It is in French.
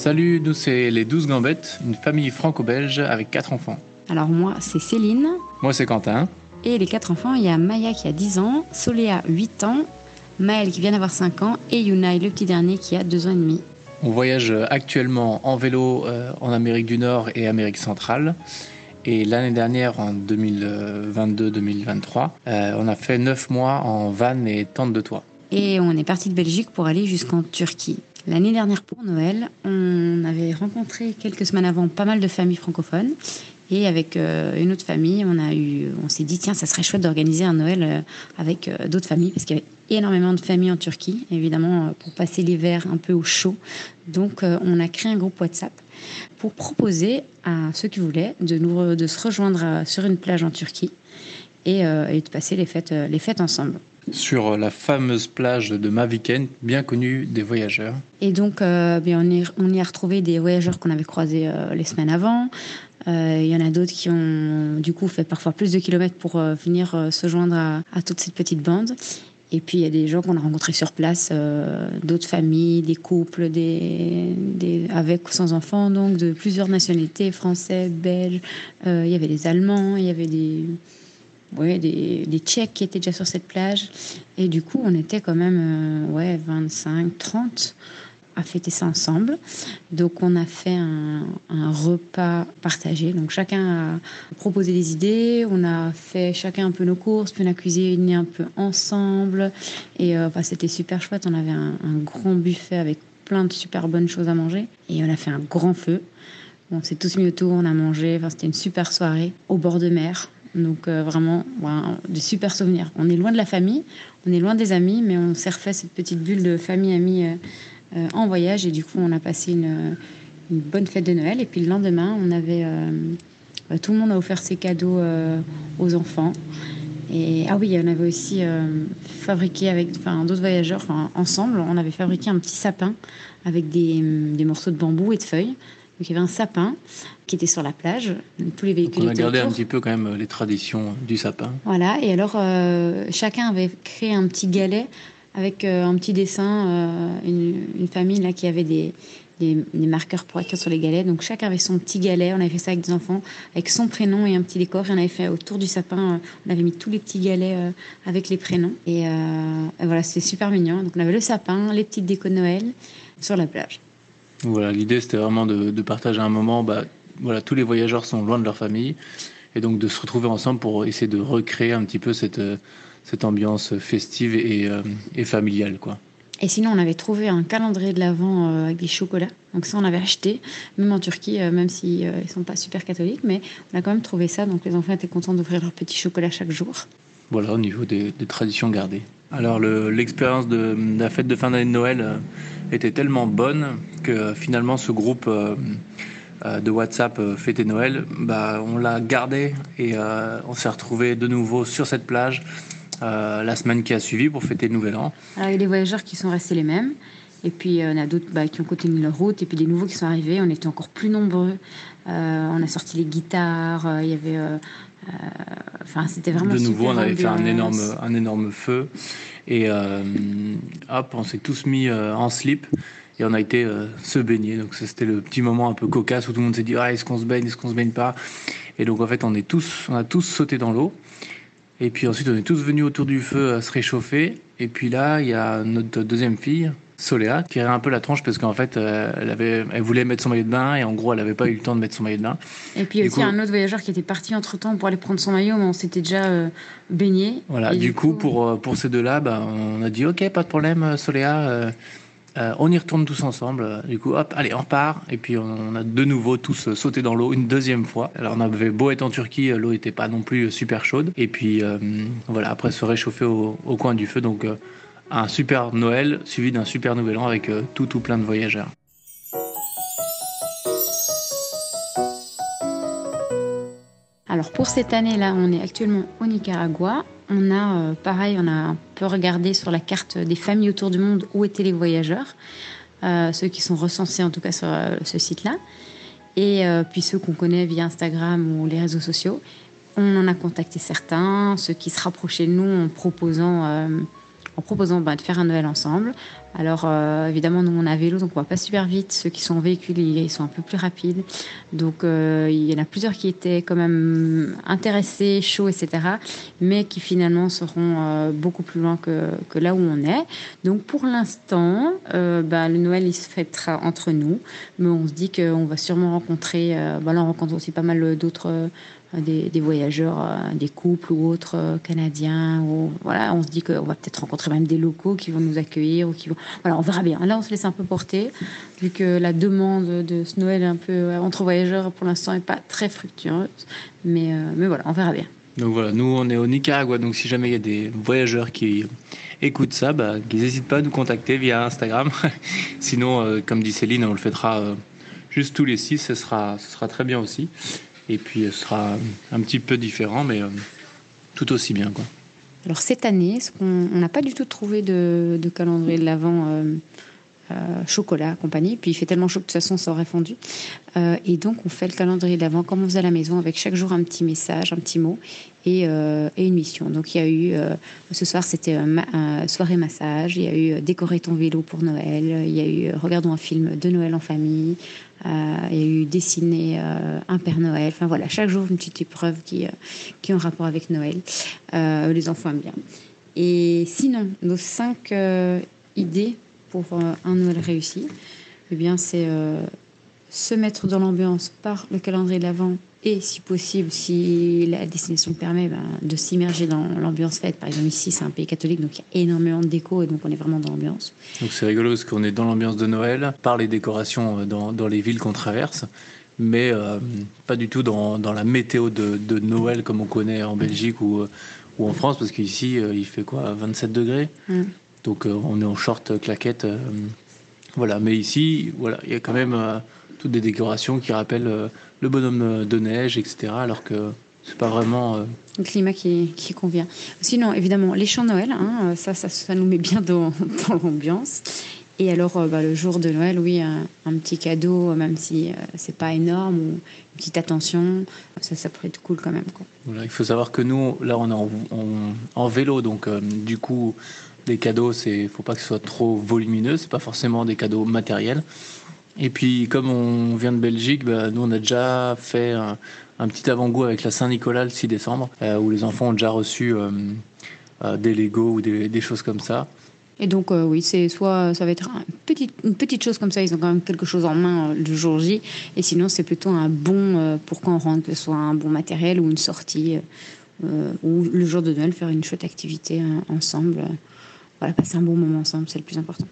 Salut, nous c'est les 12 Gambettes, une famille franco-belge avec 4 enfants. Alors moi, c'est Céline. Moi c'est Quentin. Et les 4 enfants, il y a Maya qui a 10 ans, Soléa 8 ans, Maël qui vient d'avoir 5 ans et Yunai, le petit dernier, qui a 2 ans et demi. On voyage actuellement en vélo euh, en Amérique du Nord et Amérique centrale. Et l'année dernière, en 2022-2023, euh, on a fait 9 mois en van et tente de toit. Et on est parti de Belgique pour aller jusqu'en Turquie. L'année dernière pour Noël, on avait rencontré quelques semaines avant pas mal de familles francophones. Et avec euh, une autre famille, on, a eu, on s'est dit, tiens, ça serait chouette d'organiser un Noël euh, avec d'autres familles, parce qu'il y avait énormément de familles en Turquie, évidemment, pour passer l'hiver un peu au chaud. Donc, on a créé un groupe WhatsApp pour proposer à ceux qui voulaient de, nous, de se rejoindre sur une plage en Turquie et, euh, et de passer les fêtes, les fêtes ensemble. Sur la fameuse plage de Maviken, bien connue des voyageurs. Et donc, euh, bien, on, y, on, y, a retrouvé des voyageurs qu'on avait croisés euh, les semaines avant. Il y en a d'autres qui ont du coup fait parfois plus de kilomètres pour venir se joindre à, toute cette petite bande. Et puis il y a des gens qu'on a rencontrés sur place, euh, d'autres familles, des couples, des, avec ou sans enfants, donc de plusieurs nationalités, français, belges. Euh, il y avait des Allemands, il y avait des, ouais, des, Tchèques qui étaient déjà sur cette plage. Et du coup, on était quand même euh, ouais, 25, 30 à fêter ça ensemble. Donc on a fait un, repas partagé. Donc chacun a proposé des idées, on a fait chacun un peu nos courses, puis on a cuisiné un peu ensemble. Et euh, enfin, c'était super chouette. On avait un, un, grand buffet avec plein de super bonnes choses à manger. Et on a fait un grand feu. On s'est tous mis autour, on a mangé. Enfin, c'était une super soirée au bord de mer. Donc euh, vraiment, ouais, des super souvenirs. On est loin de la famille, on est loin des amis, mais on s'est refait cette petite bulle de famille, amis. Euh, euh, en voyage et du coup on a passé une, bonne fête de Noël et puis le lendemain on avait tout le monde a offert ses cadeaux aux enfants et ah oui on avait aussi fabriqué avec enfin d'autres voyageurs ensemble on avait fabriqué un petit sapin avec des, morceaux de bambou et de feuilles donc il y avait un sapin qui était sur la plage tous les véhicules donc on a gardé autour. un petit peu quand même les traditions du sapin voilà et alors euh, chacun avait créé un petit galet avec euh, un petit dessin, euh, une, une, famille là qui avait des, des, des, marqueurs pour écrire sur les galets. Donc chacun avait son petit galet. On avait fait ça avec des enfants, avec son prénom et un petit décor. Et on avait fait autour du sapin, euh, on avait mis tous les petits galets euh, avec les prénoms. Et, euh, et voilà, c'était super mignon. Donc on avait le sapin, les petites décos de Noël sur la plage. Voilà, l'idée c'était vraiment de, de, partager un moment. Bah, voilà, tous les voyageurs sont loin de leur famille. Et donc de se retrouver ensemble pour essayer de recréer un petit peu cette cette ambiance festive et, euh, et, familiale. Quoi. Et sinon, on avait trouvé un calendrier de l'Avent euh, avec des chocolats. Donc ça, on avait acheté, même en Turquie, euh, même s'ils euh, ne sont pas super catholiques, mais on a quand même trouvé ça. Donc les enfants étaient contents d'ouvrir leur petit chocolat chaque jour. Voilà, au niveau des, des traditions gardées. Alors l'expérience le, de, la fête de fin d'année de Noël euh, était tellement bonne que finalement ce groupe euh, de WhatsApp euh, Fêter Noël, bah, on l'a gardé et on s'est retrouvé de nouveau sur cette plage euh, la semaine qui a suivi pour fêter le Nouvel An. Alors, il y a des voyageurs qui sont restés les mêmes. Et puis, euh, on a d'autres bah, qui ont continué leur route. Et puis, des nouveaux qui sont arrivés. On était encore plus nombreux. Euh, on a sorti les guitares. Euh, il y avait. Enfin, c'était vraiment. De nouveau, on avait fait un énorme, un énorme feu. Et hop, on s'est tous mis en slip et on a été euh, se baigner. Donc c'était le petit moment un peu cocasse où tout le monde s'est dit ah, est-ce qu'on se baigne, est-ce qu'on se baigne pas? Et donc en fait on est tous, on a tous sauté dans l'eau. Et puis ensuite, on est tous venus autour du feu à se réchauffer. Et puis là, il y a notre deuxième fille, Soléa, qui un peu la tronche parce qu'en fait, euh, elle, avait, elle voulait mettre son maillot de bain et en gros, elle n'avait pas eu le temps de mettre son maillot de bain. Et puis aussi coup, un autre voyageur qui était parti entre temps pour aller prendre son maillot, mais on s'était déjà euh, baigné. Voilà, du, du, coup, coup pour, euh, pour ces deux-là, bah, on a dit Ok, pas de problème, Soléa. Euh, on y retourne tous ensemble. Du coup, hop, allez, on part. Et puis, on a de nouveau tous sauté dans l'eau une deuxième fois. Alors, on avait beau être en Turquie, l'eau n'était pas non plus super chaude. Et puis, euh, voilà, après se réchauffer au, au, coin du feu. Donc, un super Noël suivi d'un super Nouvel An avec euh, tout, tout plein de voyageurs. Alors pour cette année-là, on est actuellement au Nicaragua. On a, euh, pareil, on a un peu regardé sur la carte des familles autour du monde où étaient les voyageurs, euh, ceux qui sont recensés en tout cas sur ce site-là, et puis ceux qu'on connaît via Instagram ou les réseaux sociaux. On en a contacté certains, ceux qui se rapprochaient de nous en proposant, en proposant bah, de faire un Noël ensemble. Alors euh, évidemment, nous on a vélo, donc on va pas super vite. Ceux qui sont en véhicule, ils sont un peu plus rapides. Donc euh, il y en a plusieurs qui étaient quand même intéressés, chauds, etc. Mais qui finalement seront euh, beaucoup plus loin que, là où on est. Donc pour l'instant, bah, le Noël il se fêtera entre nous, mais on se dit qu'on va sûrement rencontrer. bah, on rencontre aussi pas mal d'autres des, voyageurs, euh, des couples ou autres euh, canadiens. Voilà, on se dit qu'on va peut-être rencontrer même des locaux qui vont nous accueillir ou qui vont. Voilà, on verra bien. Là, on se laisse un peu porter, vu que la demande de ce Noël un peu euh, entre voyageurs pour l'instant n'est pas très fructueuse. Mais, mais voilà, on verra bien. Donc voilà, nous on est au Nicaragua, donc si jamais il y a des voyageurs qui écoutent ça, bah, qu'ils n'hésitent pas à nous contacter via Instagram. Sinon, comme dit Céline, on le fêtera juste tous les six, ce sera, ce sera très bien aussi. Et puis ce sera un petit peu différent, mais euh, tout aussi bien. Quoi. Alors cette année, on n'a pas du tout trouvé de, calendrier de l'Avent euh, euh, chocolat compagnie. Puis il fait tellement chaud que de toute façon ça aurait fondu. et donc on fait le calendrier de l'Avent comme on faisait à la maison, avec chaque jour un petit message, un petit mot et, une mission. Donc il y a eu, ce soir c'était un soirée massage, il y a eu décorer ton vélo pour Noël, il y a eu regardons un film de Noël en famille, euh, il y a eu dessiner euh, un Père Noël. Enfin voilà, chaque jour une petite épreuve qui, euh, qui ont rapport avec Noël. les enfants aiment bien. Et sinon, nos cinq idées pour un Noël réussi, eh bien, c'est se mettre dans l'ambiance par le calendrier de l'Avent et si possible, si la destination permet, ben, de s'immerger dans l'ambiance fête. Par exemple, ici, c'est un pays catholique, donc il y a énormément de déco et donc on est vraiment dans l'ambiance. Donc c'est rigolo parce qu'on est dans l'ambiance de Noël, par les décorations euh, dans, dans les villes qu'on traverse, mais euh, pas du tout dans, dans la météo de, de, Noël comme on connaît en Belgique ou, euh, ou en France, parce qu'ici, il fait quoi 27 degrés? Mm. Donc on est en short claquette. voilà, mais ici, voilà, il y a quand même toutes des décorations qui rappellent euh, le bonhomme de neige, etc. Alors que c'est pas vraiment euh, le climat qui, qui, convient. Sinon, évidemment, les chants de Noël, hein, ça, ça, ça, nous met bien dans, dans l'ambiance. Et alors, euh, bah, le jour de Noël, oui, un, petit cadeau, même si c'est pas énorme, ou une petite attention, ça, ça pourrait être cool quand même. Quoi. Voilà, il faut savoir que nous, là, on est en, en vélo, donc du coup, les cadeaux, c'est, faut pas que ce soit trop volumineux. C'est pas forcément des cadeaux matériels. Et puis, comme on vient de Belgique, bah, nous, on a déjà fait un, petit avant-goût avec la Saint-Nicolas le 6 décembre, euh, où les enfants ont déjà reçu euh, euh, des Lego ou des, choses comme ça. Et donc, oui, c'est soit ça va être une petite, une petite chose comme ça, ils ont quand même quelque chose en main le jour J, et sinon, c'est plutôt un bon pour quand on rentre, que ce soit un bon matériel ou une sortie, ou le jour de Noël, faire une chouette activité ensemble. Voilà, passer un bon moment ensemble, c'est le plus important.